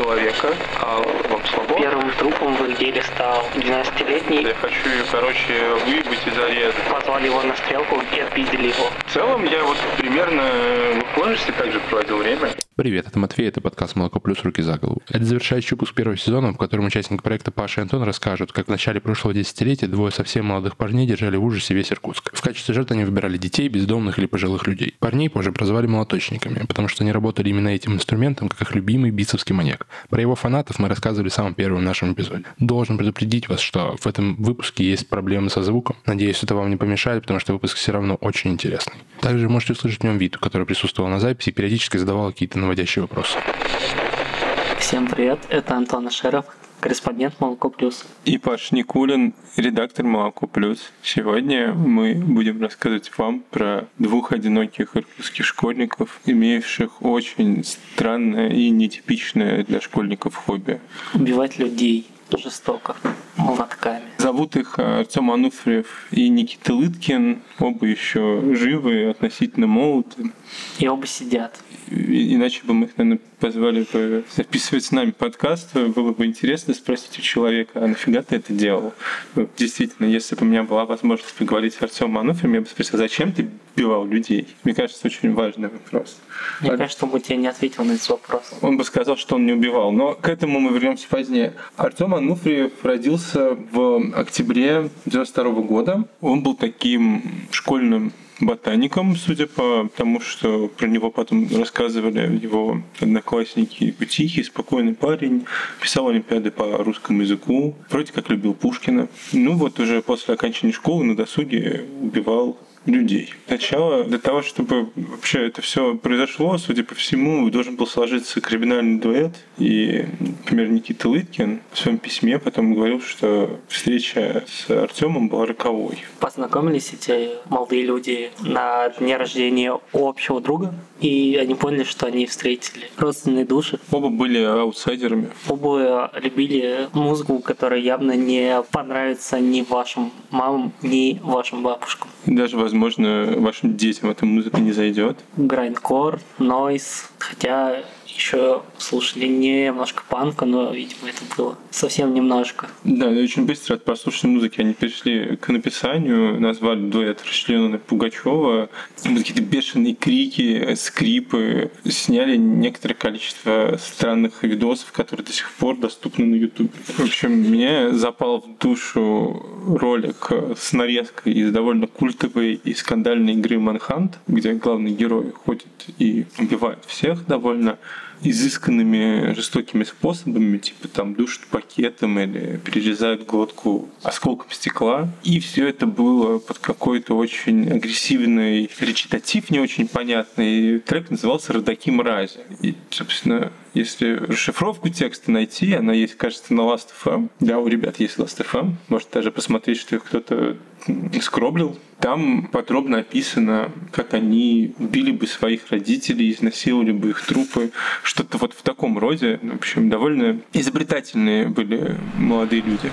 человека. А вам слабо? Первым трупом в их деле стал 12-летний. Я хочу короче, выебать из арены. Позвали его на стрелку и отпиздили его. В целом, я вот примерно в возрасте также проводил время. Привет, это Матвей, это подкаст «Молоко плюс. Руки за голову». Это завершающий выпуск первого сезона, в котором участники проекта Паша и Антон расскажут, как в начале прошлого десятилетия двое совсем молодых парней держали в ужасе весь Иркутск. В качестве жертв они выбирали детей, бездомных или пожилых людей. Парней позже прозвали молоточниками, потому что они работали именно этим инструментом, как их любимый бицевский маньяк. Про его фанатов мы рассказывали в самом первом нашем эпизоде. Должен предупредить вас, что в этом выпуске есть проблемы со звуком. Надеюсь, это вам не помешает, потому что выпуск все равно очень интересный. Также можете услышать в нем Виту, который присутствовал на записи и периодически задавал какие-то наводящие вопросы. Всем привет, это Антон Ашеров, корреспондент Молоко Плюс. И Паш Никулин, редактор Молоко Плюс. Сегодня мы будем рассказывать вам про двух одиноких иркутских школьников, имеющих очень странное и нетипичное для школьников хобби. Убивать людей жестоко, молотками. Зовут их Артем Ануфриев и Никита Лыткин. Оба еще живы, относительно молоды. И оба сидят. Иначе бы мы их, наверное, позвали бы записывать с нами подкаст. Было бы интересно спросить у человека, а нафига ты это делал? Действительно, если бы у меня была возможность поговорить с Артемом Ануфрием, я бы спросил, зачем ты убивал людей? Мне кажется, очень важный вопрос. Мне кажется, он бы тебе не ответил на этот вопрос. Он бы сказал, что он не убивал. Но к этому мы вернемся позднее. Артем Ануфриев родился в октябре 92 года. Он был таким школьным ботаником, судя по тому, что про него потом рассказывали его одноклассники. Тихий, спокойный парень, писал олимпиады по русскому языку, вроде как любил Пушкина. Ну вот уже после окончания школы на досуге убивал людей. Сначала для того, чтобы вообще это все произошло, судя по всему, должен был сложиться криминальный дуэт. И, например, Никита Лыткин в своем письме потом говорил, что встреча с Артемом была роковой. Познакомились эти молодые люди на дне рождения общего друга, и они поняли, что они встретили родственные души. Оба были аутсайдерами. Оба любили музыку, которая явно не понравится ни вашим мамам, ни вашим бабушкам. Даже, возможно, вашим детям эта музыка не зайдет. Грайндкор, нойз, хотя еще слушали немножко панка, но, видимо, это было совсем немножко. Да, и очень быстро от прослушанной музыки они перешли к написанию, назвали дуэт расчлененный Пугачева. Какие-то бешеные крики, скрипы. Сняли некоторое количество странных видосов, которые до сих пор доступны на YouTube. В общем, мне запал в душу ролик с нарезкой из довольно культовой и скандальной игры Manhunt, где главный герой ходит и убивает всех довольно изысканными жестокими способами, типа там душат пакетом или перерезают глотку осколком стекла. И все это было под какой-то очень агрессивный речитатив, не очень понятный. Трек назывался «Родаки мрази». И, собственно, если расшифровку текста найти, она есть, кажется, на Last.fm. Да, у ребят есть Last.fm. Может даже посмотреть, что их кто-то скроблил. Там подробно описано, как они убили бы своих родителей, изнасиловали бы их трупы. Что-то вот в таком роде. В общем, довольно изобретательные были молодые люди.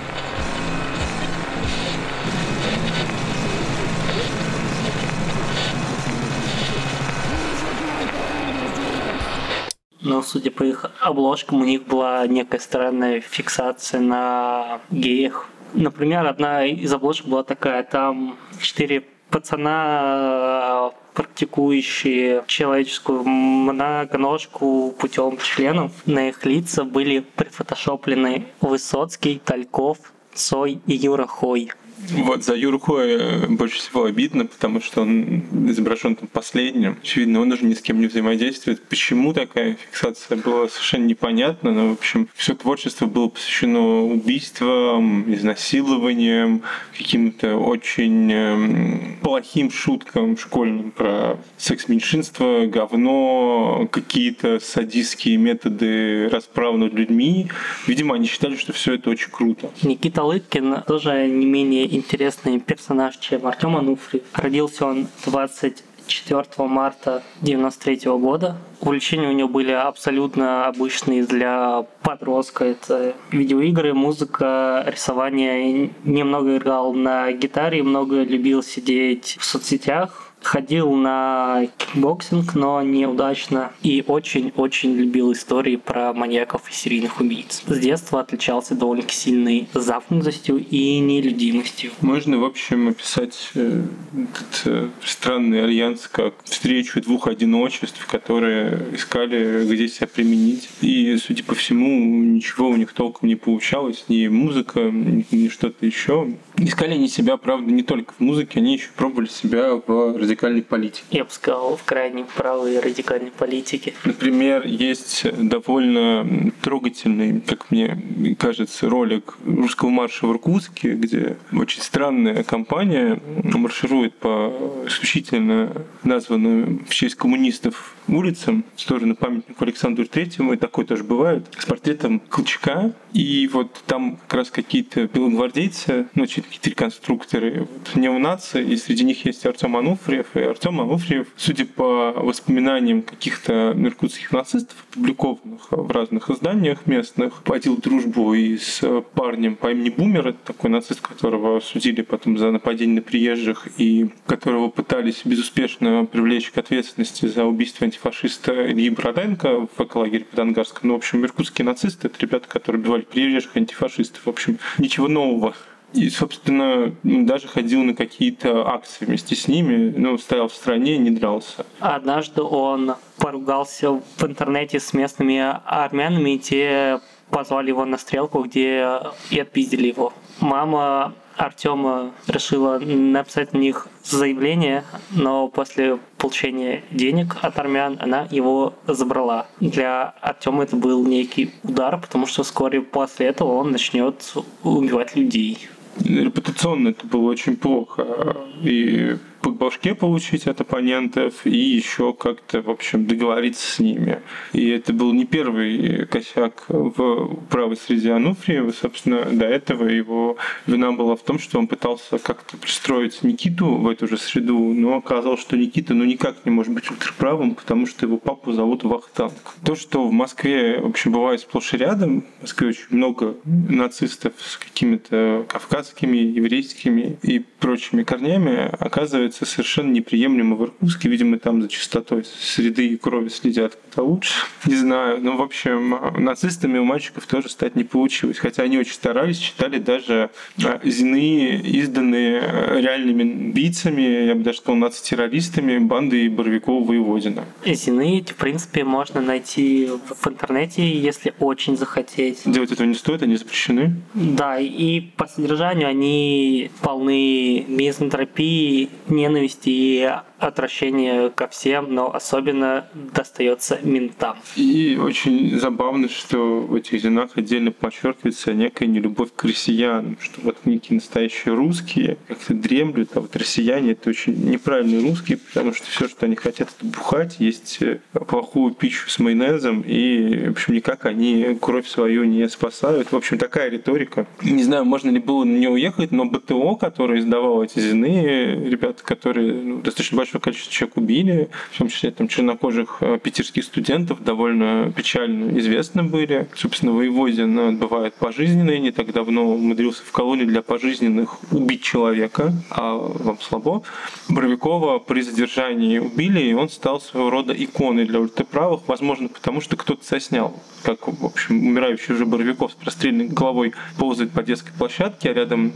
Но, судя по их обложкам, у них была некая странная фиксация на геях. Например, одна из обложек была такая, там четыре пацана, практикующие человеческую многоножку путем членов. На их лица были прифотошоплены Высоцкий, Тальков, Цой и Юра Хой. Вот за Юркой больше всего обидно, потому что он изображен там последним. Очевидно, он уже ни с кем не взаимодействует. Почему такая фиксация была совершенно непонятно, но, в общем, все творчество было посвящено убийствам, изнасилованиям, каким-то очень эм, плохим шуткам школьным про секс-меньшинство, говно, какие-то садистские методы расправ над людьми. Видимо, они считали, что все это очень круто. Никита Лыткин тоже не менее интересный персонаж, чем Артем Ануфриев. Родился он 24 марта 93 года. Увлечения у него были абсолютно обычные для подростка. Это видеоигры, музыка, рисование. Немного играл на гитаре, много любил сидеть в соцсетях ходил на кикбоксинг, но неудачно. И очень-очень любил истории про маньяков и серийных убийц. С детства отличался довольно сильной замкнутостью и нелюдимостью. Можно, в общем, описать э, этот э, странный альянс как встречу двух одиночеств, которые искали, где себя применить. И, судя по всему, ничего у них толком не получалось, ни музыка, ни что-то еще. Искали они себя, правда, не только в музыке, они еще пробовали себя в радикальной политике. Я бы сказал, в крайне правой радикальной политике. Например, есть довольно трогательный, как мне кажется, ролик русского марша в Иркутске, где очень странная компания марширует по исключительно названную в честь коммунистов улицам в сторону памятника Александру Третьему, и такое тоже бывает, с портретом Колчака. И вот там как раз какие-то белогвардейцы, ну, какие-то реконструкторы, вот, неонации, и среди них есть Артем Ануфриев. И Артем Ануфриев, судя по воспоминаниям каких-то иркутских нацистов, опубликованных в разных изданиях местных, водил дружбу и с парнем по имени Бумер, это такой нацист, которого судили потом за нападение на приезжих и которого пытались безуспешно привлечь к ответственности за убийство антифашиста Ильи Броденко в эколагере под Ангарском. Ну, в общем, иркутские нацисты — это ребята, которые убивали приезжих антифашистов. В общем, ничего нового и, собственно, даже ходил на какие-то акции вместе с ними, ну, стоял в стране не дрался. Однажды он поругался в интернете с местными армянами, и те позвали его на стрелку, где и отпиздили его. Мама Артема решила написать на них заявление, но после получения денег от армян она его забрала. Для Артема это был некий удар, потому что вскоре после этого он начнет убивать людей репутационно это было очень плохо. И по башке получить от оппонентов и еще как-то, в общем, договориться с ними. И это был не первый косяк в правой среде Ануфриева. Собственно, до этого его вина была в том, что он пытался как-то пристроить Никиту в эту же среду, но оказалось, что Никита ну никак не может быть ультраправым, потому что его папу зовут Вахтанг. То, что в Москве, в общем, бывает сплошь и рядом, в Москве очень много нацистов с какими-то кавказскими, еврейскими и прочими корнями, оказывается, становится совершенно неприемлемо в Иркутске. Видимо, там за чистотой среды и крови следят как-то лучше. Не знаю. Ну, в общем, нацистами у мальчиков тоже стать не получилось. Хотя они очень старались, читали даже а, зины, изданные а, реальными убийцами, я бы даже сказал, нацтеррористами банды Боровикова Воеводина. Зины, в принципе, можно найти в интернете, если очень захотеть. Делать этого не стоит, они запрещены? Да, и по содержанию они полны мизантропии, ненависти и отвращение ко всем, но особенно достается ментам. И очень забавно, что в этих зинах отдельно подчеркивается некая нелюбовь к россиянам, что вот некие настоящие русские как-то дремлют, а вот россияне это очень неправильные русские, потому что все, что они хотят, это бухать, есть э, плохую пищу с майонезом, и, в общем, никак они кровь свою не спасают. В общем, такая риторика. Не знаю, можно ли было на нее уехать, но БТО, который издавал эти зины, ребята, которые ну, достаточно большое количество человек убили, в том числе там чернокожих э, питерских студентов, довольно печально известны были. Собственно, Воеводин отбывает пожизненное, не так давно умудрился в колонии для пожизненных убить человека, а вам слабо. Боровикова при задержании убили, и он стал своего рода иконой для ультраправых, возможно, потому что кто-то соснял как, в общем, умирающий уже Боровиков с простреленной головой ползает по детской площадке, а рядом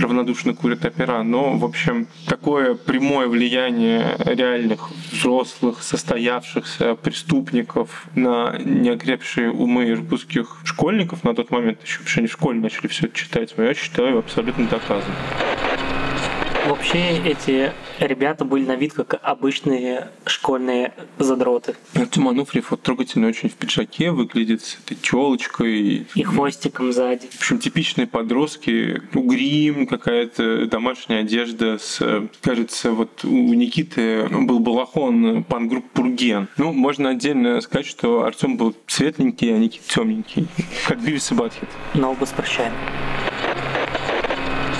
равнодушно курят опера. Но, в общем, такое прямое влияние реальных взрослых, состоявшихся преступников на неокрепшие умы иркутских школьников на тот момент, еще вообще они в школе начали все это читать, я считаю абсолютно доказано. Вообще эти ребята были на вид как обычные школьные задроты. Артем Ануфриев вот трогательно очень в пиджаке выглядит с этой челочкой. И хвостиком сзади. В общем, типичные подростки. Ну, грим, какая-то домашняя одежда с... Кажется, вот у Никиты был балахон пан-групп Пурген. Ну, можно отдельно сказать, что Артем был светленький, а Никита темненький. Как Бивис и Батхит. Но с прощаем.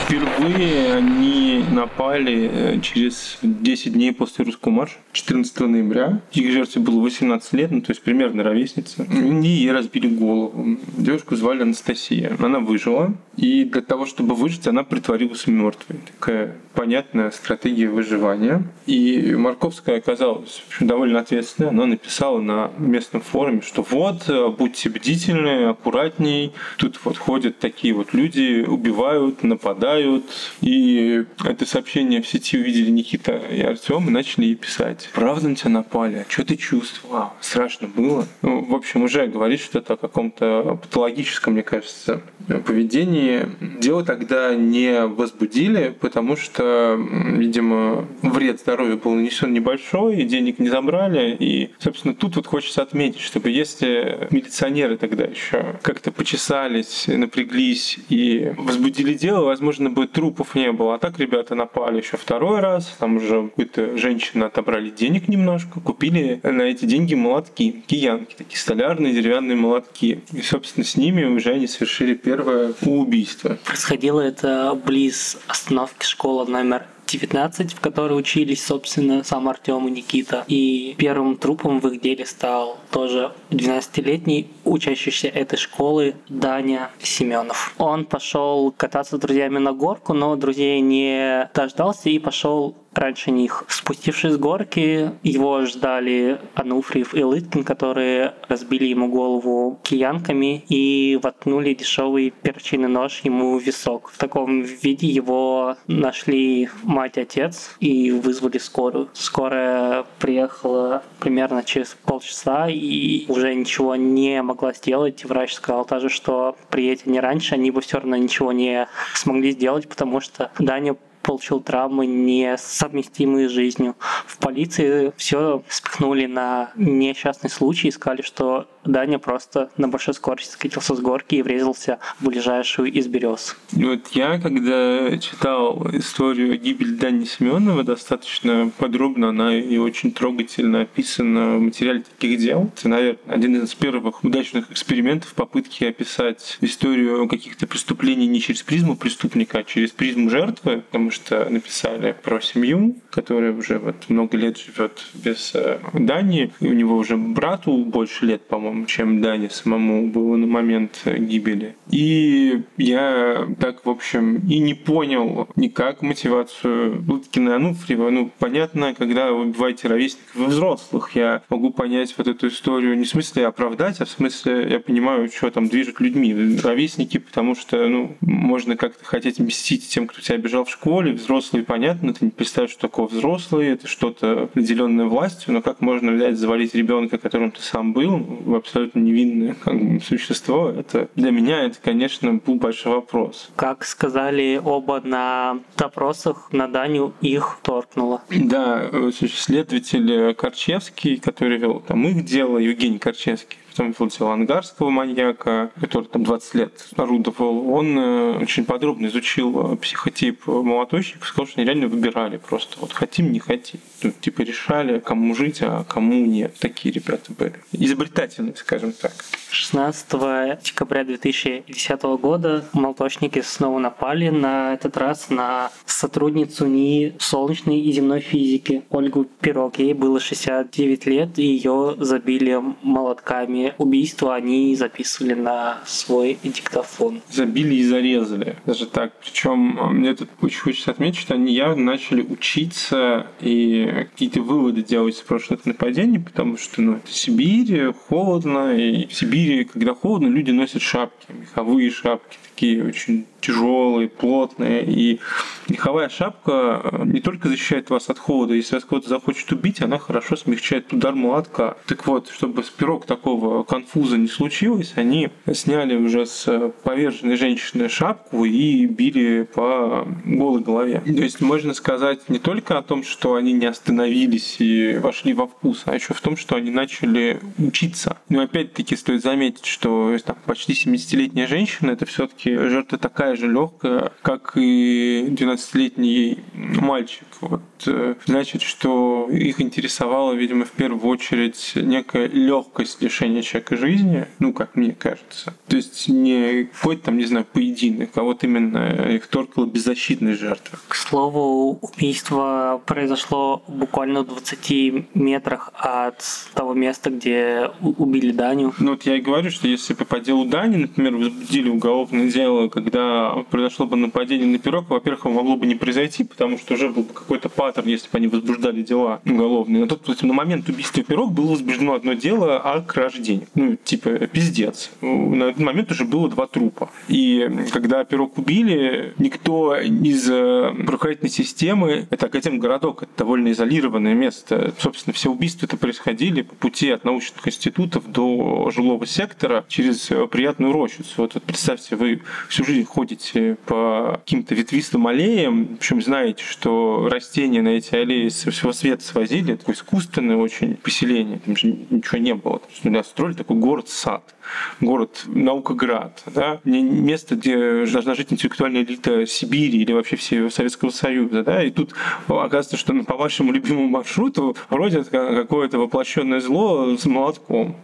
Впервые они напали э, через 10 дней после русского марша, 14 ноября. Их жертве было 18 лет, ну то есть примерно ровесница. И ей разбили голову. Девушку звали Анастасия. Она выжила. И для того, чтобы выжить, она притворилась мертвой. Такая понятная стратегия выживания. И Марковская оказалась довольно ответственной. Она написала на местном форуме, что вот, будьте бдительны, аккуратней. Тут вот ходят такие вот люди, убивают, нападают. И это сообщение в сети увидели Никита и Артем и начали ей писать. Правда на тебя напали? А что ты чувствовал? Страшно было? Ну, в общем, уже говорит что-то о каком-то патологическом, мне кажется, поведении. Дело тогда не возбудили, потому что, видимо, вред здоровью был нанесен небольшой, и денег не забрали. И, собственно, тут вот хочется отметить, чтобы если милиционеры тогда еще как-то почесались, напряглись и возбудили дело, возможно, бы трупов не было. А так ребята напали еще второй раз, там уже какую-то женщину отобрали денег немножко, купили на эти деньги молотки, киянки, такие столярные деревянные молотки. И, собственно, с ними уже они совершили первое убийство. Происходило это близ остановки школы номер 19, в которой учились, собственно, сам Артем и Никита. И первым трупом в их деле стал тоже 12-летний учащийся этой школы Даня Семенов. Он пошел кататься с друзьями на горку, но друзей не дождался и пошел раньше них. Спустившись с горки, его ждали Ануфриев и Лыткин, которые разбили ему голову киянками и воткнули дешевый перочинный нож ему в висок. В таком виде его нашли мать и отец и вызвали скорую. Скорая приехала примерно через полчаса и уже ничего не могла сделать. Врач сказал также, что приедя не раньше, они бы все равно ничего не смогли сделать, потому что Даня получил травмы, несовместимые с жизнью. В полиции все спихнули на несчастный случай и сказали, что Даня просто на большой скорости скатился с горки и врезался в ближайшую из берез. Вот я, когда читал историю гибели Дани Семенова, достаточно подробно она и очень трогательно описана в материале таких дел. Это, наверное, один из первых удачных экспериментов попытки описать историю каких-то преступлений не через призму преступника, а через призму жертвы, потому что написали про семью, которая уже вот много лет живет без э, Дани, и у него уже брату больше лет, по-моему, чем Дани самому было на момент гибели. И я так, в общем, и не понял никак мотивацию Лыткина Ануфриева. Ну, понятно, когда вы убиваете ровесников и взрослых, я могу понять вот эту историю не в смысле оправдать, а в смысле я понимаю, что там движет людьми. Ровесники, потому что, ну, можно как-то хотеть мстить тем, кто тебя обижал в школе, взрослые взрослые, понятно, ты не представляешь, что такое взрослый, это что-то определенное властью, но как можно взять, завалить ребенка, которым ты сам был, абсолютно невинное как бы, существо, это для меня это, конечно, был большой вопрос. Как сказали оба на допросах, на Даню их торкнуло. Да, следователь Корчевский, который вел там их дело, Евгений Корчевский, потом вел ангарского маньяка, который там 20 лет орудовал, он э, очень подробно изучил э, психотип молоточника, сказал, что они реально выбирали просто. Вот хотим, не хотим. Ну, типа решали, кому жить, а кому нет. Такие ребята были. Изобретательные, скажем так. 16 декабря 2010 года молоточники снова напали, на этот раз на сотрудницу НИИ солнечной и земной физики Ольгу Пирог. Ей было 69 лет, и ее забили молотками. Убийство они записывали на свой диктофон. Забили и зарезали. Даже так. Причем а, мне тут очень хочется отметить, что они явно начали учиться и какие-то выводы делать с прошлых нападений, потому что ну, это Сибирь, холодно, и в Сибири когда холодно, люди носят шапки, меховые шапки, такие очень тяжелые, плотные. И меховая шапка э, не только защищает вас от холода, если вас кто-то захочет убить, она хорошо смягчает удар молотка. Так вот, чтобы с пирог такого конфуза не случилось, они сняли уже с поверженной женщины шапку и били по голой голове. То есть можно сказать не только о том, что они не остановились и вошли во вкус, а еще в том, что они начали учиться. Но опять-таки стоит заметить, что там, почти 70-летняя женщина это все-таки жертва такая же легкая, как и 12-летний мальчик. Вот, э, значит, что их интересовала, видимо, в первую очередь некая легкость лишения человека жизни, ну, как мне кажется. То есть не какой-то там, не знаю, поединок, а вот именно их торкала беззащитность жертвы. К слову, убийство произошло буквально в 20 метрах от того места, где убили Даню. Ну вот я я и говорю, что если бы по делу Дани, например, возбудили уголовное дело, когда произошло бы нападение на пирог, во-первых, могло бы не произойти, потому что уже был бы какой-то паттерн, если бы они возбуждали дела уголовные. На тот на момент убийства пирог было возбуждено одно дело о краже денег. Ну, типа, пиздец. На этот момент уже было два трупа. И когда пирог убили, никто из э, правоохранительной системы, это Академгородок, это довольно изолированное место. Собственно, все убийства это происходили по пути от научных институтов до жилого сектора через приятную рощицу. Вот, вот представьте, вы всю жизнь ходите по каким-то ветвистым аллеям, в общем, знаете, что растения на эти аллеи со всего света свозили, такое искусственное очень поселение, там же ничего не было. Там строили такой город-сад город Наукоград, да, место, где должна жить интеллектуальная элита Сибири или вообще всего Советского Союза, да, и тут оказывается, что по вашему любимому маршруту вроде какое-то воплощенное зло с молотком.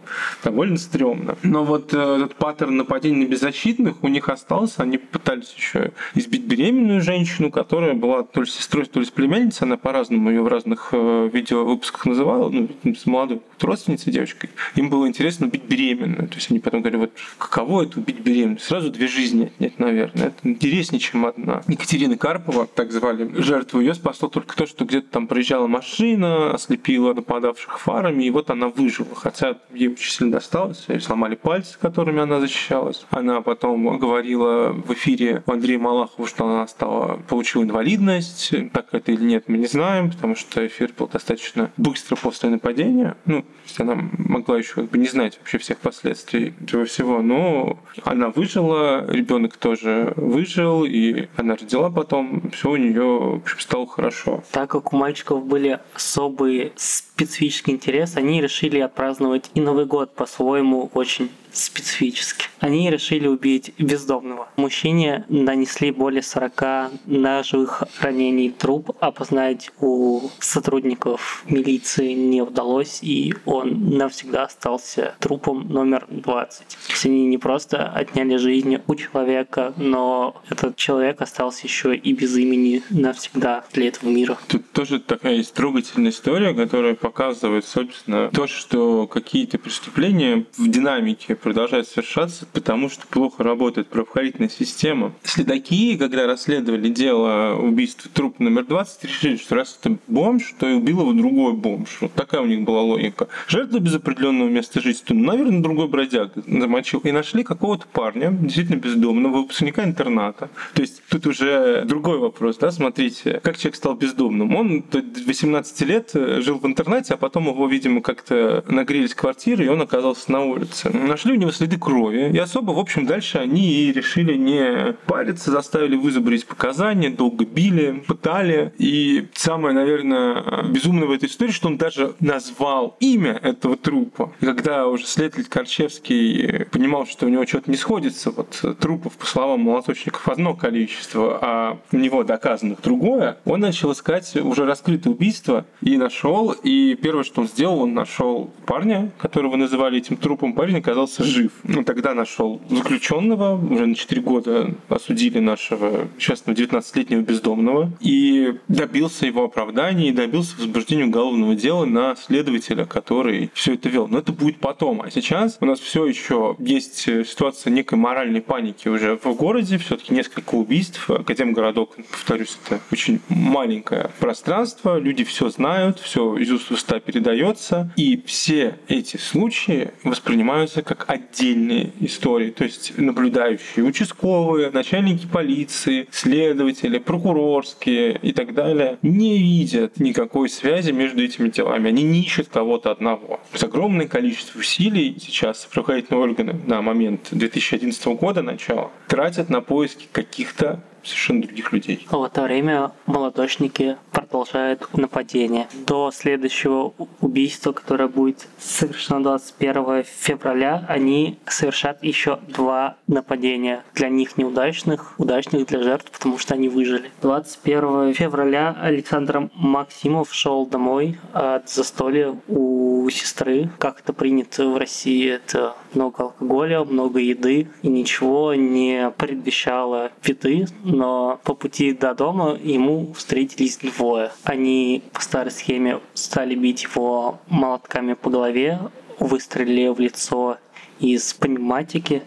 Довольно стрёмно. Но вот э, этот паттерн нападений на беззащитных у них остался, они пытались еще избить беременную женщину, которая была то ли сестрой, то ли племянницей, она по-разному ее в разных э, видеовыпусках называла, ну, с молодой родственницей девочкой. Им было интересно убить беременную, то есть они потом говорили, вот каково это убить беременную? Сразу две жизни отнять, наверное. Это интереснее, чем одна. Екатерина Карпова, так звали жертву, ее спасло только то, что где-то там проезжала машина, ослепила нападавших фарами, и вот она выжила. Хотя ей очень сильно досталось, ей сломали пальцы, которыми она защищалась. Она потом говорила в эфире у Андрея Малахова, что она стала, получила инвалидность. Так это или нет, мы не знаем, потому что эфир был достаточно быстро после нападения. Ну, она могла еще как бы не знать вообще всех последствий этого всего. Но она выжила, ребенок тоже выжил, и она родила потом, все у нее в общем, стало хорошо. Так как у мальчиков были особые специфический интерес, они решили отпраздновать и Новый год по-своему очень специфически. Они решили убить бездомного. Мужчине нанесли более 40 ножевых ранений. Труп опознать у сотрудников милиции не удалось, и он навсегда остался трупом номер 20. То есть они не просто отняли жизнь у человека, но этот человек остался еще и без имени навсегда для этого мира. Тут тоже такая есть трогательная история, которая показывает, собственно, то, что какие-то преступления в динамике продолжают совершаться, потому что плохо работает правоохранительная система. Следаки, когда расследовали дело убийства трупа номер 20, решили, что раз это бомж, то и убил его другой бомж. Вот такая у них была логика. Жертва без определенного места жительства, ну, наверное, другой бродяг замочил. И нашли какого-то парня, действительно бездомного, выпускника интерната. То есть тут уже другой вопрос, да, смотрите, как человек стал бездомным. Он 18 лет жил в интернете, а потом его, видимо, как-то нагрелись квартиры, и он оказался на улице. Нашли у него следы крови, и особо, в общем, дальше они и решили не париться, заставили вызубрить показания, долго били, пытали. И самое, наверное, безумное в этой истории, что он даже назвал имя этого трупа. И когда уже следователь Корчевский понимал, что у него что-то не сходится, вот трупов, по словам молоточников, одно количество, а у него доказанных другое, он начал искать уже раскрытое убийство и нашел, и первое, что он сделал, он нашел парня, которого называли этим трупом. Парень оказался жив. Ну, тогда нашел заключенного, уже на 4 года осудили нашего честного 19-летнего бездомного, и добился его оправдания, и добился возбуждения уголовного дела на следователя, который все это вел. Но это будет потом. А сейчас у нас все еще есть ситуация некой моральной паники уже в городе, все-таки несколько убийств. Академгородок, повторюсь, это очень маленькое пространство, люди все знают, все из уст уста передается, и все эти случаи воспринимаются как отдельные истории, то есть наблюдающие участковые, начальники полиции, следователи, прокурорские и так далее не видят никакой связи между этими делами. Они не ищут кого-то одного. Есть огромное количество усилий сейчас правоохранительные органы на момент 2011 года начала тратят на поиски каких-то совершенно других людей. В это время молодочники продолжают нападение. До следующего убийства, которое будет совершено 21 февраля, они совершат еще два нападения. Для них неудачных, удачных для жертв, потому что они выжили. 21 февраля Александр Максимов шел домой от застолья у сестры. Как это принято в России, это много алкоголя, много еды, и ничего не предвещало беды, но по пути до дома ему встретились двое. Они по старой схеме стали бить его молотками по голове, выстрелили в лицо из пневматики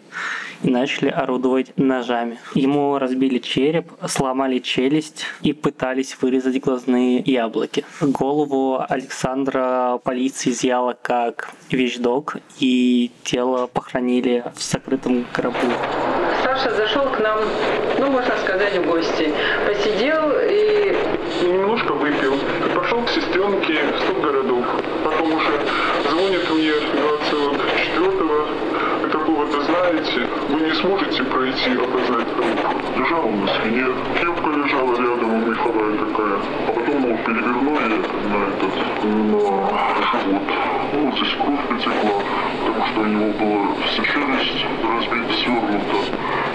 и начали орудовать ножами. Ему разбили череп, сломали челюсть и пытались вырезать глазные яблоки. Голову Александра полиция изъяла как вещдок, и тело похоронили в закрытом гробу. Саша зашел к нам, ну, можно сказать, в гости. Посидел и... Немножко выпил. И пошел к сестренке в стук городов. Потом уже звонит мне 24-го. И такого-то знаете, вы не сможете пройти, оказать руку. Лежал он на спине, кепка лежала рядом, меховая такая. А потом, мол, перевернули на этот, на живот. Ну, здесь кровь потекла, потому что у него была вся челюсть разбита, свернута.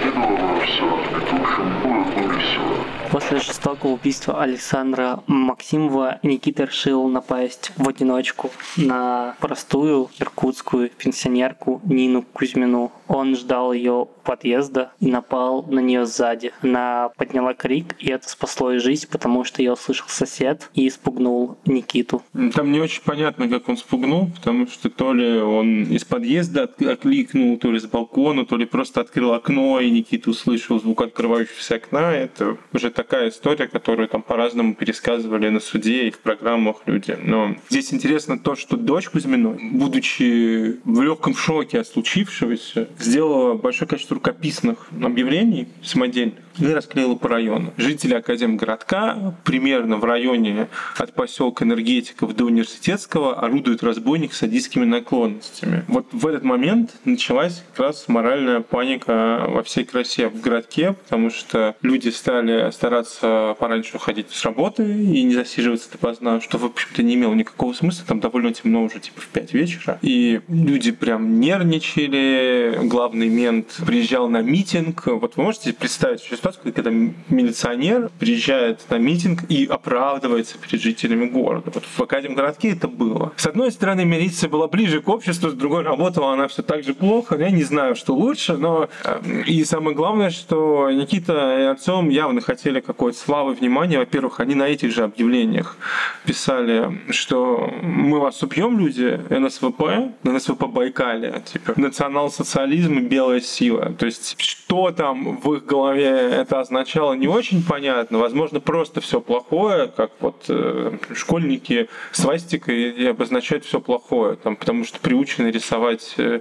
И голова все. И в общем, город был веселый. После жестокого убийства Александра Максимова Никита решил напасть в одиночку на простую иркутскую пенсионерку Нину Кузьмину. Он ждал ее подъезда и напал на нее сзади. Она подняла крик, и это спасло ей жизнь, потому что ее услышал сосед и испугнул Никиту. Там не очень понятно, как он спугнул, потому что то ли он из подъезда от- окликнул, то ли с балкона, то ли просто открыл окно, и Никита услышал звук открывающегося окна. Это уже такая история, которую там по-разному пересказывали на суде и в программах люди. Но здесь интересно то, что дочь Кузьминой, будучи в легком шоке от случившегося, сделала большое количество рукописных объявлений самодельных и расклеила по району. Жители Академгородка примерно в районе от поселка Энергетиков до Университетского орудуют разбойник с садистскими наклонностями. Вот в этот момент началась как раз моральная паника во всей красе в городке, потому что люди стали стараться пораньше уходить с работы и не засиживаться допоздна, что, в общем-то, не имело никакого смысла. Там довольно темно уже, типа, в 5 вечера. И люди прям нервничали. Главный мент приезжал на митинг. Вот вы можете представить себе ситуацию, когда милиционер приезжает на митинг и оправдывается перед жителями города. Вот в Академгородке это было. С одной стороны, милиция была ближе к обществу, с другой работала она все так же плохо. Я не знаю, что лучше, но э, и самое главное, что Никита и Артем явно хотели какой-то славы, внимания. Во-первых, они на этих же объявлениях писали, что мы вас убьем, люди, НСВП, НСВП Байкале, типа национал-социализм и белая сила. То есть, что там в их голове это означало, не очень понятно. Возможно, просто все плохое, как вот э, школьники свастикой обозначают все плохое, там, потому что приучены рисовать э,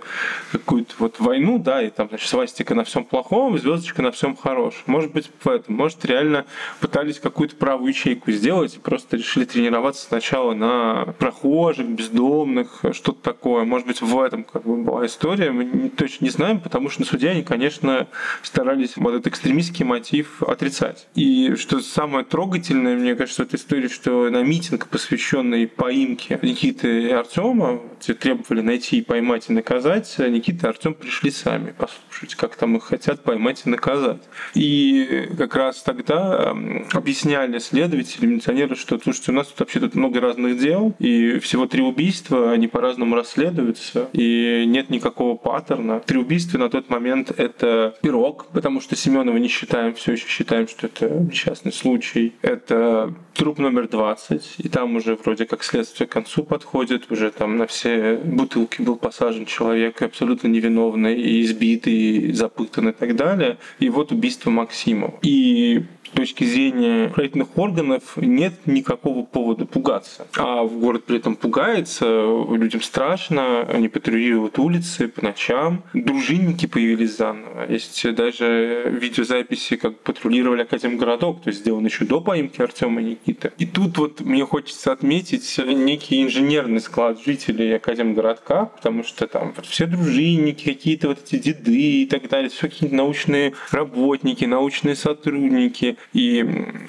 какую-то вот войну, да, и там, значит, свастика на всем плохом, звездочка на всем хорошем. Может быть, в этом. Может, реально пытались какую-то правую ячейку сделать и просто решили тренироваться сначала на прохожих, бездомных, что-то такое. Может быть, в этом как бы была история. Мы точно не знаем, потому что на суде они, конечно, старались вот этот экстремистский мотив отрицать. И что самое трогательное, мне кажется, в этой истории, что на митинг, посвященный поимке Никиты и Артема, требовали найти, поймать и наказать, Никита и Артем пришли сами послушать, как там их хотят поймать и наказать. И как раз тогда объясняли следователи, милиционеры, что слушайте, у нас тут вообще тут много разных дел, и всего три убийства, они по-разному расследуются, и нет никакого паттерна. Три убийства на тот момент это пирог, потому что Семенова не считаем, все еще считаем, что это несчастный случай. Это труп номер 20, и там уже вроде как следствие к концу подходит, уже там на все бутылки был посажен человек абсолютно невиновный, и избитый, и запытан и так далее. И вот убийство Максимова. И точки зрения правительных органов нет никакого повода пугаться. А в город при этом пугается, людям страшно, они патрулируют улицы по ночам. Дружинники появились заново. Есть даже видеозаписи, как патрулировали Академгородок, то есть сделано еще до поимки Артема и Никиты. И тут вот мне хочется отметить некий инженерный склад жителей Академгородка, потому что там вот все дружинники, какие-то вот эти деды и так далее, все какие-то научные работники, научные сотрудники. И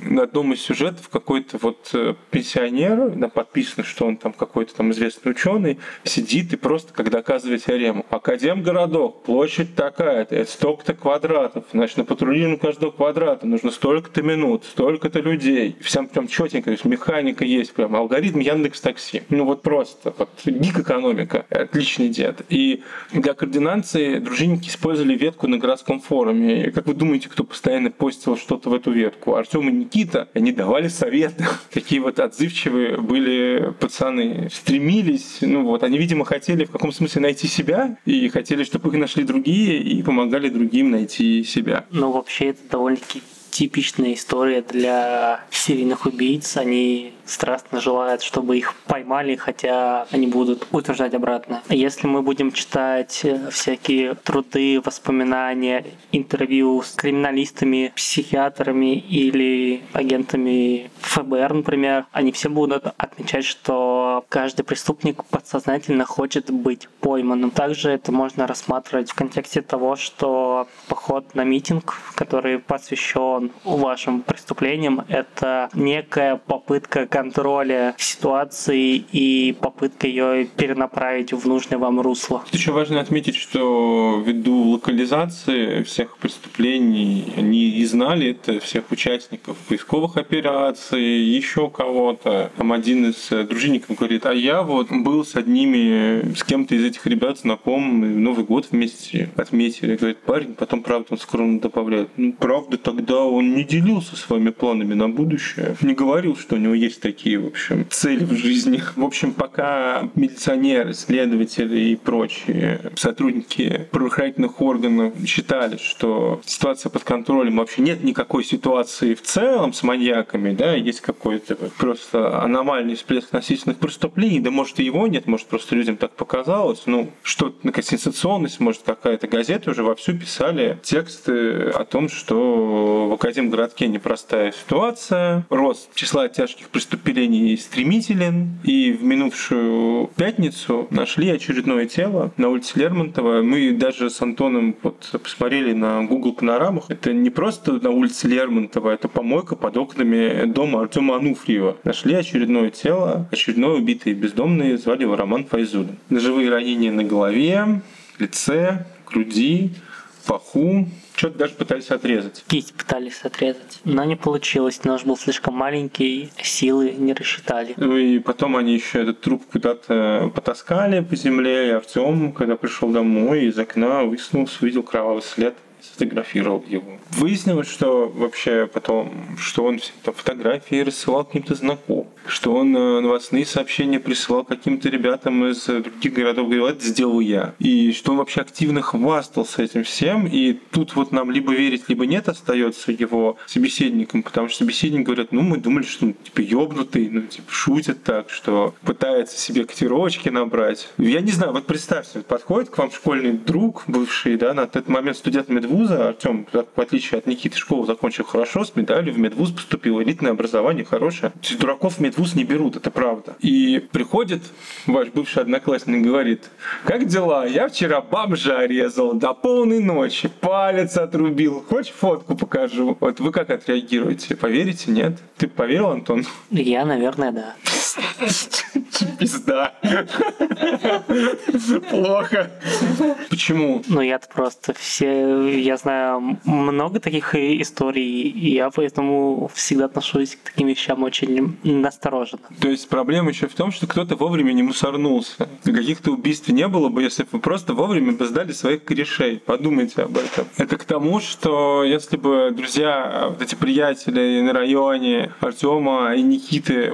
на одном из сюжетов какой-то вот э, пенсионер, подписано, что он там какой-то там известный ученый, сидит и просто как доказывает теорему. Академгородок, площадь такая-то, это столько-то квадратов, значит, на патрулировании каждого квадрата нужно столько-то минут, столько-то людей. Всем прям четенько, то есть механика есть, прям алгоритм Яндекс Такси. Ну вот просто, вот гик экономика, отличный дед. И для координации дружинники использовали ветку на городском форуме. И как вы думаете, кто постоянно постил что-то в эту ветку? Таблетку. Артем и Никита, они давали советы. Какие вот отзывчивые были пацаны. Стремились, ну вот, они, видимо, хотели в каком смысле найти себя и хотели, чтобы их нашли другие и помогали другим найти себя. Ну, вообще, это довольно-таки типичная история для серийных убийц. Они страстно желают, чтобы их поймали, хотя они будут утверждать обратно. Если мы будем читать э, всякие труды, воспоминания, интервью с криминалистами, психиатрами или агентами ФБР, например, они все будут отмечать, что каждый преступник подсознательно хочет быть пойманным. Также это можно рассматривать в контексте того, что поход на митинг, который посвящен вашим преступлениям, это некая попытка контроля ситуации и попытка ее перенаправить в нужное вам русло. Тут еще важно отметить, что ввиду локализации всех преступлений они и знали это всех участников поисковых операций, еще кого-то. Там один из дружинников говорит, а я вот был с одними, с кем-то из этих ребят знаком, Новый год вместе отметили. Говорит, парень, потом правда он скромно добавляет, ну правда тогда он не делился своими планами на будущее, не говорил, что у него есть такие, в общем, цели в жизни. В общем, пока милиционеры, следователи и прочие сотрудники правоохранительных органов считали, что ситуация под контролем, вообще нет никакой ситуации в целом с маньяками, да, есть какой-то просто аномальный всплеск насильственных преступлений, да может и его нет, может просто людям так показалось, ну, что-то на сенсационность, может какая-то газета уже вовсю писали тексты о том, что в Академгородке непростая ситуация, рост числа тяжких преступлений преступлений стремителен, и в минувшую пятницу нашли очередное тело на улице Лермонтова. Мы даже с Антоном вот посмотрели на Google панорамах. Это не просто на улице Лермонтова, это помойка под окнами дома Артема Ануфриева. Нашли очередное тело, очередное убитое бездомное, звали его Роман Файзулин. Ножевые ранения на голове, лице, груди, паху, что-то даже пытались отрезать. Кисть пытались отрезать, но не получилось. Нож был слишком маленький, силы не рассчитали. Ну и потом они еще этот труп куда-то потаскали по земле, и Артем, когда пришел домой, из окна высунулся, увидел кровавый след сфотографировал его. Выяснилось, что вообще потом, что он все там фотографии рассылал каким-то знакомым, что он э, новостные сообщения присылал каким-то ребятам из других городов, говорил, это сделал я. И что он вообще активно хвастался этим всем. И тут вот нам либо верить, либо нет остается его собеседником, потому что собеседник говорят, ну мы думали, что он типа ёбнутый, ну типа шутит так, что пытается себе котировочки набрать. Я не знаю, вот представьте, подходит к вам школьный друг, бывший, да, на тот момент студент медвуза, Артем, в отличие от Никиты, школу закончил хорошо, с медалью в медвуз поступил, элитное образование хорошее. Дураков в медвуз не берут, это правда. И приходит ваш бывший одноклассник и говорит, как дела? Я вчера бомжа резал до полной ночи, палец отрубил. Хочешь фотку покажу? Вот вы как отреагируете? Поверите, нет? Ты поверил, Антон? Я, наверное, да. Пизда. Плохо. Почему? Ну, я просто все... Я знаю много таких историй, и я поэтому всегда отношусь к таким вещам очень настороженно. То есть проблема еще в том, что кто-то вовремя не мусорнулся. Каких-то убийств не было бы, если бы вы просто вовремя бы сдали своих корешей. Подумайте об этом. Это к тому, что если бы друзья, вот эти приятели на районе Артема и Никиты,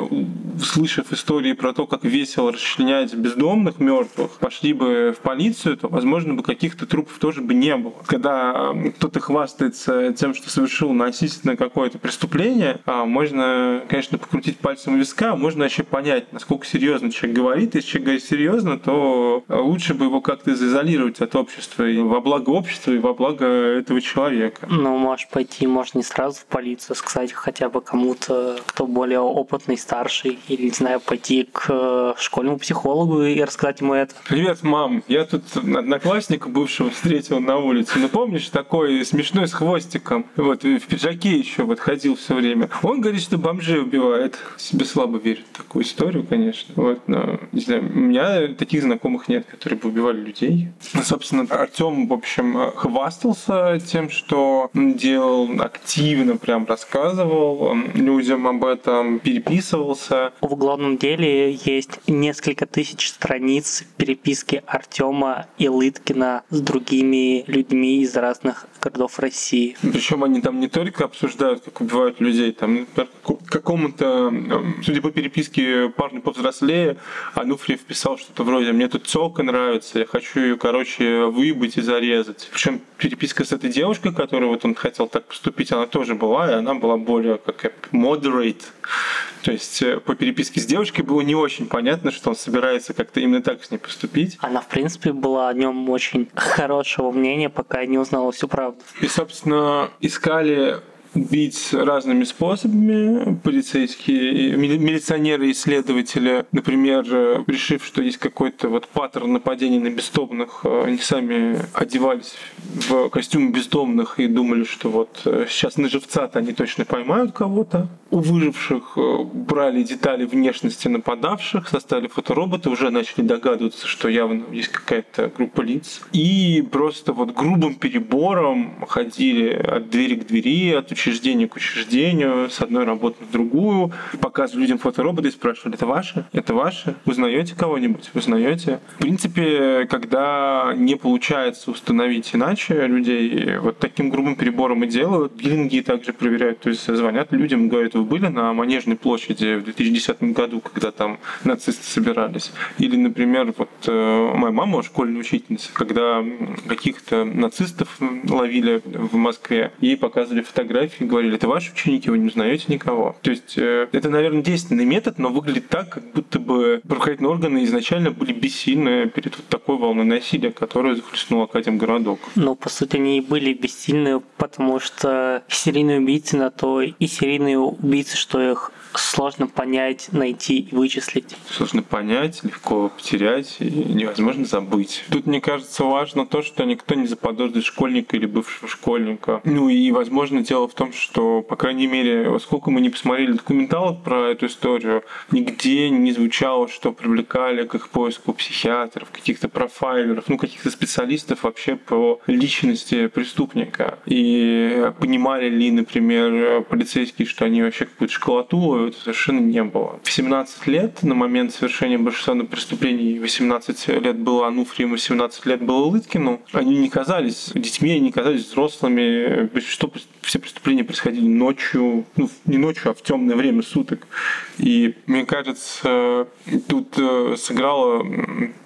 услышав истории про то, как весело расчленять бездомных мертвых, пошли бы в полицию, то, возможно, бы каких-то трупов тоже бы не было. Когда кто-то хвастается тем, что совершил насильственное какое-то преступление, а можно, конечно, покрутить пальцем виска, можно еще понять, насколько серьезно человек говорит. Если человек говорит серьезно, то лучше бы его как-то изолировать от общества и во благо общества, и во благо этого человека. Ну, можешь пойти, может, не сразу в полицию, сказать хотя бы кому-то, кто более опытный, старший, или, знаю, пойти к э, школьному психологу и рассказать ему это. Привет, мам. Я тут одноклассника бывшего встретил на улице. Ну, помнишь, такой смешной с хвостиком? Вот, в пиджаке еще вот ходил все время. Он говорит, что бомжей убивает. Себе слабо верит в такую историю, конечно. Вот, но, не знаю, у меня таких знакомых нет, которые бы убивали людей. Ну, собственно, Артем, в общем, хвастался тем, что делал активно, прям рассказывал людям об этом, переписывался. В уголовном деле есть несколько тысяч страниц переписки Артема и Лыткина с другими людьми из разных городов России. Причем они там не только обсуждают, как убивают людей, там например, какому-то, судя по переписке парню повзрослее, Ануфриев писал что-то вроде «Мне тут телка нравится, я хочу ее, короче, выебать и зарезать». Причем переписка с этой девушкой, которой вот он хотел так поступить, она тоже была, и она была более как moderate. То есть э, по переписке с девушкой было не очень понятно, что он собирается как-то именно так с ней поступить. Она, в принципе, была о нем очень хорошего мнения, пока не узнала всю правду. И, собственно, искали убить разными способами. Полицейские, милиционеры, исследователи, например, решив, что есть какой-то вот паттерн нападений на бездомных, они сами одевались в костюмы бездомных и думали, что вот э, сейчас на живца-то они точно поймают кого-то. У выживших э, брали детали внешности нападавших, составили фотороботы, уже начали догадываться, что явно есть какая-то группа лиц. И просто вот грубым перебором ходили от двери к двери, от учреждения к учреждению, с одной работы на другую, показывали людям фотороботы и спрашивали, это ваше? Это ваше? Узнаете кого-нибудь? Узнаете? В принципе, когда не получается установить иначе людей, вот таким грубым перебором и делают. Биллинги также проверяют, то есть звонят людям говорят, вы были на Манежной площади в 2010 году, когда там нацисты собирались? Или, например, вот э, моя мама, школьная учительница, когда каких-то нацистов ловили в Москве, ей показывали фотографии, говорили, это ваши ученики, вы не узнаете никого. То есть э, это, наверное, действенный метод, но выглядит так, как будто бы правоохранительные органы изначально были бессильны перед вот такой волной насилия, которая захлестнула Академгородок. Ну, по сути, они и были бессильны, потому что серийные убийцы на то и серийные убийцы, что их сложно понять, найти и вычислить. Сложно понять, легко потерять и невозможно забыть. Тут, мне кажется, важно то, что никто не заподозрит школьника или бывшего школьника. Ну и, возможно, дело в том, что, по крайней мере, сколько мы не посмотрели документалов про эту историю, нигде не звучало, что привлекали к их поиску психиатров, каких-то профайлеров, ну, каких-то специалистов вообще по личности преступника. И понимали ли, например, полицейские, что они вообще какую-то школоту это совершенно не было. В 17 лет, на момент совершения большинства преступлений, 18 лет было Ануфриему, 17 лет было Лыткину, они не казались детьми, они не казались взрослыми. Что все преступления происходили ночью, ну, не ночью, а в темное время суток. И мне кажется, тут э, сыграло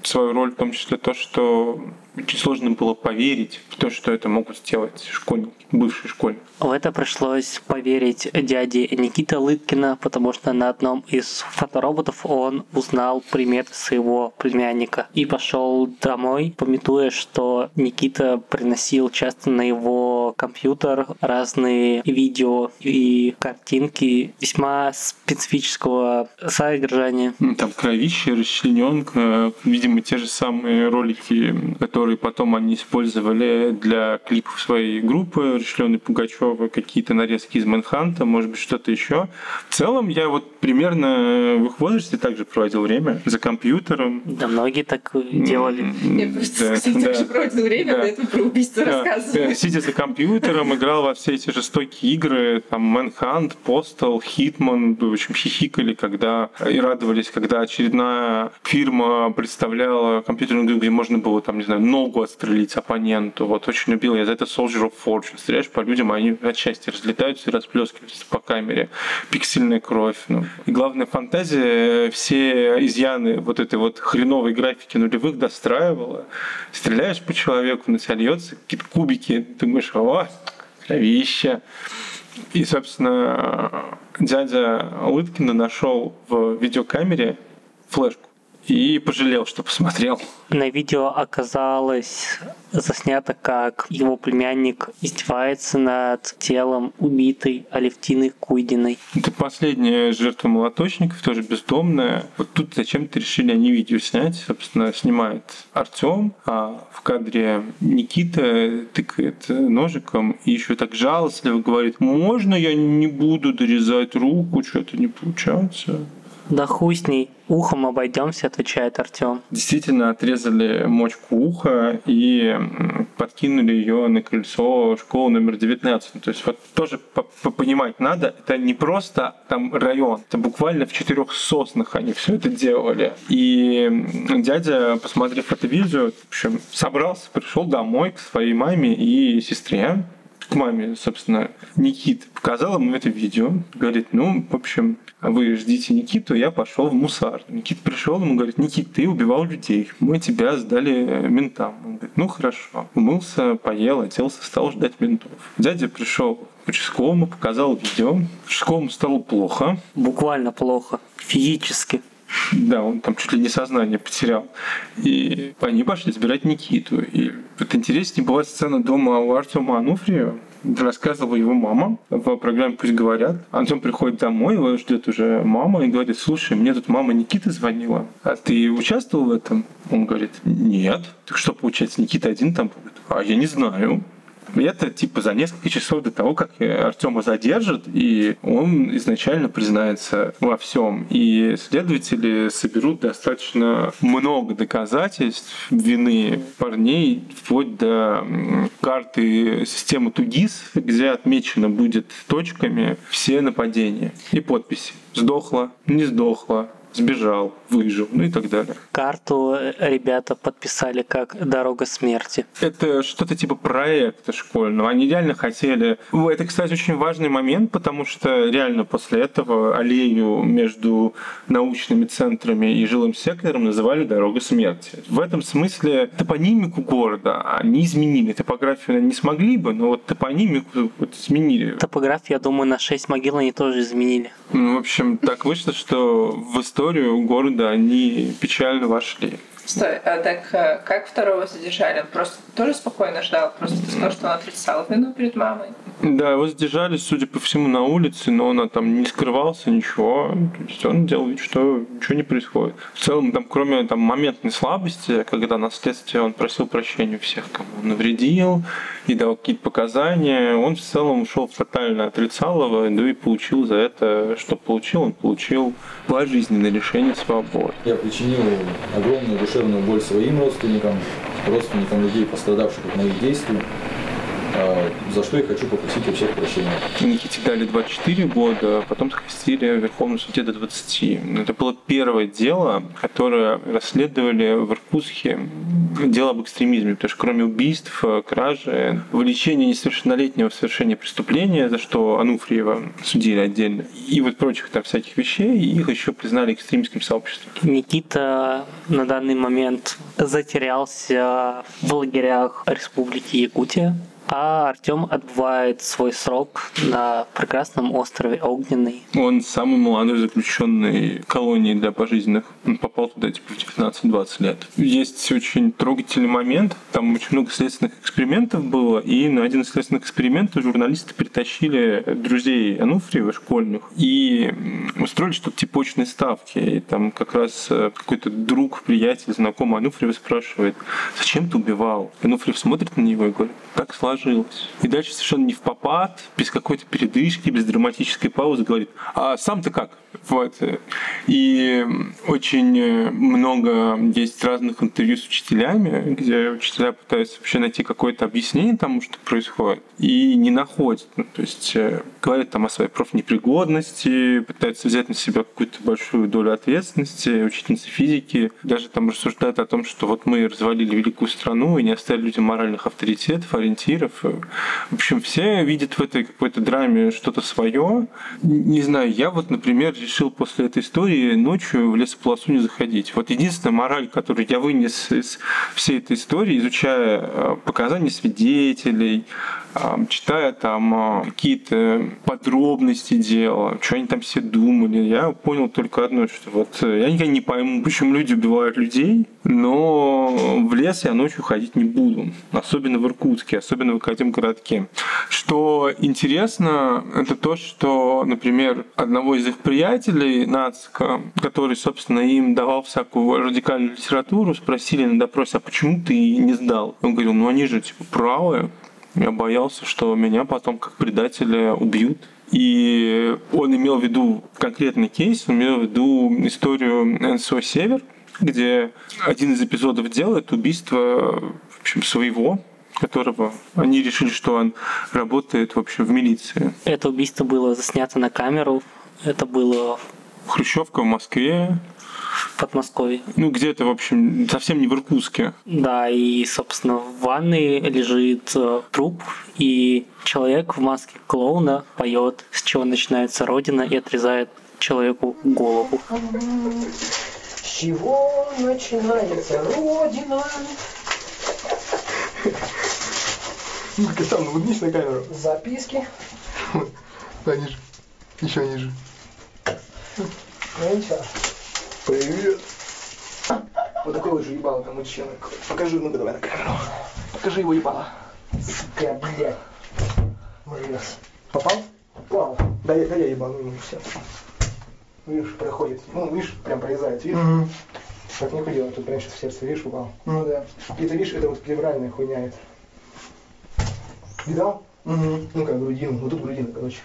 свою роль в том числе то, что очень сложно было поверить в то, что это могут сделать школьники, бывшие школьники. В это пришлось поверить дяде Никиты Лыткина, потому что на одном из фотороботов он узнал примет своего племянника и пошел домой, пометуя, что Никита приносил часто на его компьютер разные видео и картинки весьма специфического содержания. Там кровище, расчлененка, видимо, те же самые ролики, которые потом они использовали для клипов своей группы, расчленный Пугачев Петрова, какие-то нарезки из Мэнханта, может быть, что-то еще. В целом, я вот примерно в их возрасте также проводил время за компьютером. Да, многие так делали. Я просто, да, кстати, да, также проводил время, да, поэтому про убийство да, рассказываю. Сидя за компьютером, играл во все эти жестокие игры, там, Мэнхант, Postal, Hitman, в общем, хихикали, когда и радовались, когда очередная фирма представляла компьютерную игру, где можно было, там, не знаю, ногу отстрелить оппоненту. Вот очень любил я за это Soldier of Fortune. Стреляешь по людям, а они от счастья разлетаются и расплескиваются по камере. Пиксельная кровь. Ну. И главная фантазия все изъяны вот этой вот хреновой графики нулевых достраивала. Стреляешь по человеку, на тебя льется какие-то кубики, думаешь, о, кровища. И, собственно, дядя Лыткина нашел в видеокамере флешку и пожалел, что посмотрел. На видео оказалось заснято, как его племянник издевается над телом убитой Алевтины Куйдиной. Это последняя жертва молоточников, тоже бездомная. Вот тут зачем-то решили они видео снять. Собственно, снимает Артем, а в кадре Никита тыкает ножиком и еще так жалостливо говорит, можно я не буду дорезать руку, что-то не получается. Да хуй с ней. Ухом обойдемся, отвечает Артем. Действительно отрезали мочку уха и подкинули ее на крыльцо школы номер 19. То есть вот тоже по- по- понимать надо, это не просто там район, это буквально в четырех соснах они все это делали. И дядя, посмотрев это видео, в общем, собрался, пришел домой к своей маме и сестре к маме, собственно, Никит показал ему это видео. Говорит, ну, в общем, вы ждите Никиту, я пошел в мусар. Никит пришел, ему говорит, Никит, ты убивал людей, мы тебя сдали ментам. Он говорит, ну хорошо. Умылся, поел, оделся, стал ждать ментов. Дядя пришел к участковому, показал видео. Участковому стало плохо. Буквально плохо. Физически. Да, он там чуть ли не сознание потерял. И они пошли забирать Никиту. И вот интереснее была сцена дома у Артема Ануфриева. Рассказывала его мама в программе «Пусть говорят». Антон приходит домой, его ждет уже мама и говорит, слушай, мне тут мама Никиты звонила. А ты участвовал в этом? Он говорит, нет. Так что, получается, Никита один там будет? А я не знаю. Это типа за несколько часов до того, как Артема задержат, и он изначально признается во всем. И следователи соберут достаточно много доказательств вины парней, вплоть до карты системы ТУГИС, где отмечено будет точками все нападения и подписи. Сдохла, не сдохла, сбежал, выжил, ну и так далее. Карту ребята подписали как «Дорога смерти». Это что-то типа проекта школьного. Они реально хотели... Это, кстати, очень важный момент, потому что реально после этого аллею между научными центрами и жилым сектором называли «Дорога смерти». В этом смысле топонимику города они изменили. Топографию не смогли бы, но вот топонимику вот изменили. Топографию, я думаю, на 6 могил они тоже изменили. Ну, в общем, так вышло, что в историю города они печально вошли. Стой, а так э, как второго задержали? Он просто тоже спокойно ждал? Просто ты сказал, что он отрицал вину перед мамой? Да, его задержали, судя по всему, на улице, но он там не скрывался, ничего. То есть он делал вид, что ничего не происходит. В целом, там, кроме там, моментной слабости, когда на следствии он просил прощения у всех, кому он навредил, и дал какие-то показания, он в целом ушел тотально отрицал его, да и получил за это, что получил, он получил пожизненное лишение свободы. Я причинил огромную душевную боль своим родственникам, родственникам людей, пострадавших от моих действий, за что я хочу попросить у всех прощения. Никите дали 24 года, а потом скостили в Верховном суде до 20. Это было первое дело, которое расследовали в Иркутске. Дело об экстремизме, потому что кроме убийств, кражи, вовлечения несовершеннолетнего в совершение преступления, за что Ануфриева судили отдельно, и вот прочих там всяких вещей, их еще признали экстремистским сообществом. Никита на данный момент затерялся в лагерях Республики Якутия, а Артем отбывает свой срок на прекрасном острове Огненный. Он самый молодой заключенный колонии для пожизненных. Он попал туда типа в 19-20 лет. Есть очень трогательный момент. Там очень много следственных экспериментов было, и на один из следственных экспериментов журналисты притащили друзей Ануфриева, школьных, и устроили что-то типа очной ставки. И там как раз э, какой-то друг, приятель, знакомый Ануфриева спрашивает, зачем ты убивал? Ануфриев смотрит на него и говорит, так сложилось. И дальше совершенно не в попад, без какой-то передышки, без драматической паузы говорит, а сам-то как? Вот. И очень много есть разных интервью с учителями, где учителя пытаются вообще найти какое-то объяснение тому, что происходит, и не находят. Ну, то есть э, говорят там о своей профнепригодности, пытаются взять на себя какую-то большую долю ответственности, учительницы физики даже там рассуждают о том, что вот мы развалили великую страну и не оставили людям моральных авторитетов, ориентиров. В общем, все видят в этой какой-то драме что-то свое. Не знаю, я вот, например, решил после этой истории ночью в лесополосу не заходить. Вот единственная мораль, которую я вынес из всей этой истории, изучая э, показания свидетелей, читая там э, какие-то подробности дела, что они там все думали, я понял только одно, что вот я никогда не пойму, почему люди убивают людей, но в лес я ночью ходить не буду, особенно в Иркутске, особенно в Академгородке. Что интересно, это то, что, например, одного из их приятелей, Нацика, который, собственно, им давал всякую радикальную литературу, спросили на допросе, а почему ты не сдал? Он говорил, ну они же типа правы, я боялся, что меня потом как предателя убьют. И он имел в виду конкретный кейс, он имел в виду историю НСО «Север», где один из эпизодов делает убийство в общем, своего которого они решили, что он работает в общем в милиции. Это убийство было заснято на камеру. Это было Хрущевка в Москве. Подмосковье. Ну, где-то, в общем, совсем не в Иркутске. Да, и, собственно, в ванной лежит э, труп, и человек в маске клоуна поет, с чего начинается Родина, и отрезает человеку голову. С чего начинается Родина? Ну, Костян, улыбнись на камеру. Записки. Да, ниже. Еще ниже. Ну, ничего. Привет. Вот такой вот же ебало там мужчина. Покажи, ну давай на камеру. Покажи его ебало. Сука, блядь. Мразь. Попал? Попал. Да, я, да я ебану ему все. Видишь, проходит. Ну, видишь, прям прорезает. Видишь? Угу. Как не ходило, тут прям сейчас в сердце, видишь, упал. Ну да. И ты видишь, это вот плевральная хуйня это. Видал? Угу. Ну, как грудину. Вот тут грудина, короче.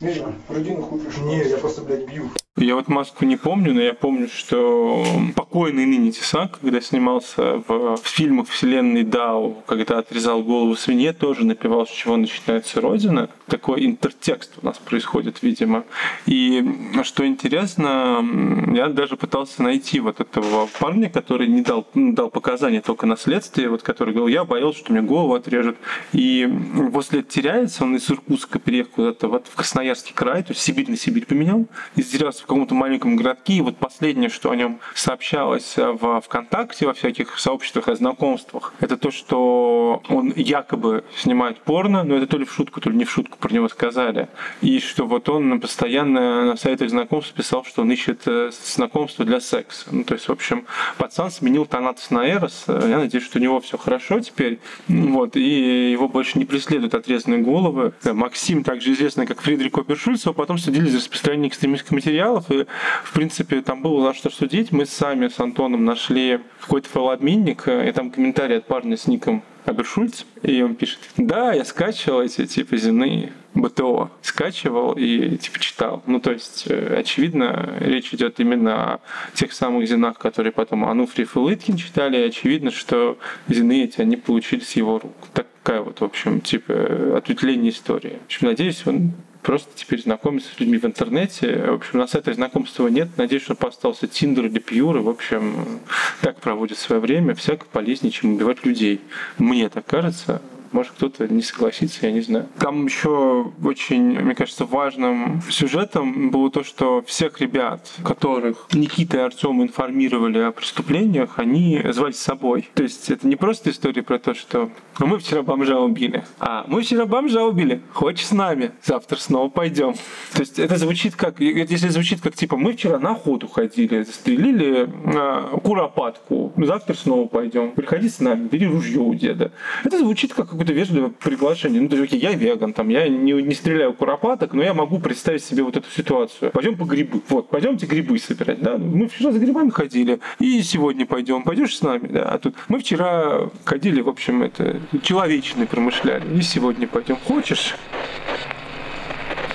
Видишь, грудину хуй пришел. Не, я просто, блядь, бью. Я вот маску не помню, но я помню, что покойный ныне Тесак, когда снимался в, в фильмах вселенной Дау, когда отрезал голову свинье, тоже напевал, с чего начинается Родина. Такой интертекст у нас происходит, видимо. И что интересно, я даже пытался найти вот этого парня, который не дал, ну, дал показания только на следствии, вот который говорил, я боялся, что мне голову отрежут. И после теряется, он из Иркутска переехал куда-то вот в Красноярский край, то есть Сибирь на Сибирь поменял, и затерялся в каком-то маленьком городке, и вот последнее, что о нем сообщалось в ВКонтакте, во всяких сообществах о знакомствах, это то, что он якобы снимает порно, но это то ли в шутку, то ли не в шутку про него сказали, и что вот он постоянно на сайтах знакомств писал, что он ищет э, знакомства для секса. Ну, то есть, в общем, пацан сменил Танатос на Эрос, я надеюсь, что у него все хорошо теперь, вот, и его больше не преследуют отрезанные головы. Максим, также известный как Фридрик Опершульц, его потом судили за распространение экстремистских материалов, и, в принципе, там было за что судить. Мы сами с Антоном нашли какой-то файлообменник, и там комментарий от парня с ником Абершульц, и он пишет, да, я скачивал эти, типа, земные БТО, скачивал и, типа, читал. Ну, то есть, э, очевидно, речь идет именно о тех самых зинах, которые потом Ануфриев и Лыткин читали, и очевидно, что зины эти они получили с его рук. Такая вот, в общем, типа, ответвление истории. В общем, надеюсь, он просто теперь знакомиться с людьми в интернете. В общем, на сайтах знакомства нет. Надеюсь, что остался Тиндер или Пьюр. И, в общем, так проводит свое время. Всяко полезнее, чем убивать людей. Мне так кажется. Может, кто-то не согласится, я не знаю. Там еще очень, мне кажется, важным сюжетом было то, что всех ребят, которых Никита и Артем информировали о преступлениях, они звали с собой. То есть это не просто история про то, что «Ну, мы вчера бомжа убили, а мы вчера бомжа убили, хочешь с нами, завтра снова пойдем. То есть это звучит как, если звучит как типа мы вчера на охоту ходили, застрелили э, куропатку, завтра снова пойдем, приходи с нами, бери ружье у деда. Это звучит как какое-то вежливое приглашение. Ну, то есть, окей, я веган, там, я не, не стреляю куропаток, но я могу представить себе вот эту ситуацию. Пойдем по грибы. Вот, пойдемте грибы собирать, да. Мы вчера за грибами ходили, и сегодня пойдем. Пойдешь с нами, да. А тут мы вчера ходили, в общем, это человечные промышляли, и сегодня пойдем. Хочешь?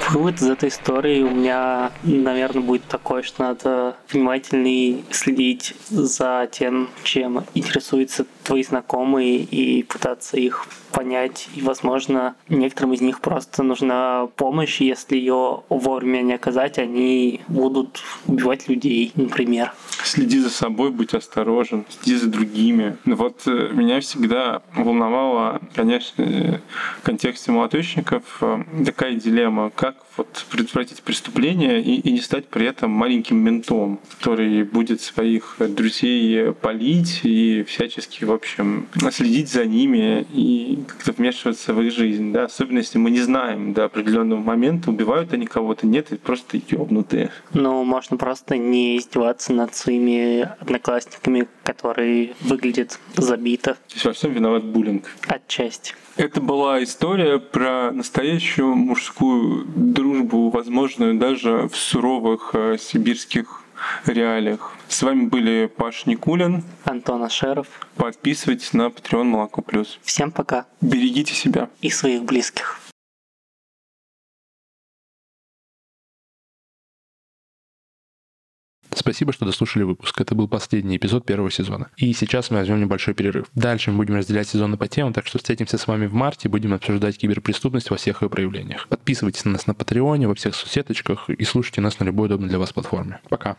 Вывод из этой истории у меня, наверное, будет такой, что надо внимательнее следить за тем, чем интересуются твои знакомые и пытаться их понять. И, возможно, некоторым из них просто нужна помощь, если ее вовремя не оказать, они будут убивать людей, например. Следи за собой, будь осторожен, следи за другими. Вот э, меня всегда волновала, конечно, э, в контексте молоточников э, такая дилемма, как вот предотвратить преступление и, и не стать при этом маленьким ментом, который будет своих друзей палить и всячески, в общем, следить за ними и как-то вмешиваться в их жизнь, да, особенно если мы не знаем до определенного момента, убивают они кого-то, нет, это просто ёбнутые. Ну, можно просто не издеваться над своими одноклассниками, которые выглядят забито. То есть во всем виноват буллинг. Отчасти. Это была история про настоящую мужскую дружбу, возможную даже в суровых э, сибирских реалиях. С вами были Паш Никулин, Антон Ашеров. Подписывайтесь на Patreon Молоко Плюс. Всем пока. Берегите себя. И своих близких. Спасибо, что дослушали выпуск. Это был последний эпизод первого сезона. И сейчас мы возьмем небольшой перерыв. Дальше мы будем разделять сезоны по темам, так что встретимся с вами в марте и будем обсуждать киберпреступность во всех ее проявлениях. Подписывайтесь на нас на Патреоне, во всех соцсеточках и слушайте нас на любой удобной для вас платформе. Пока.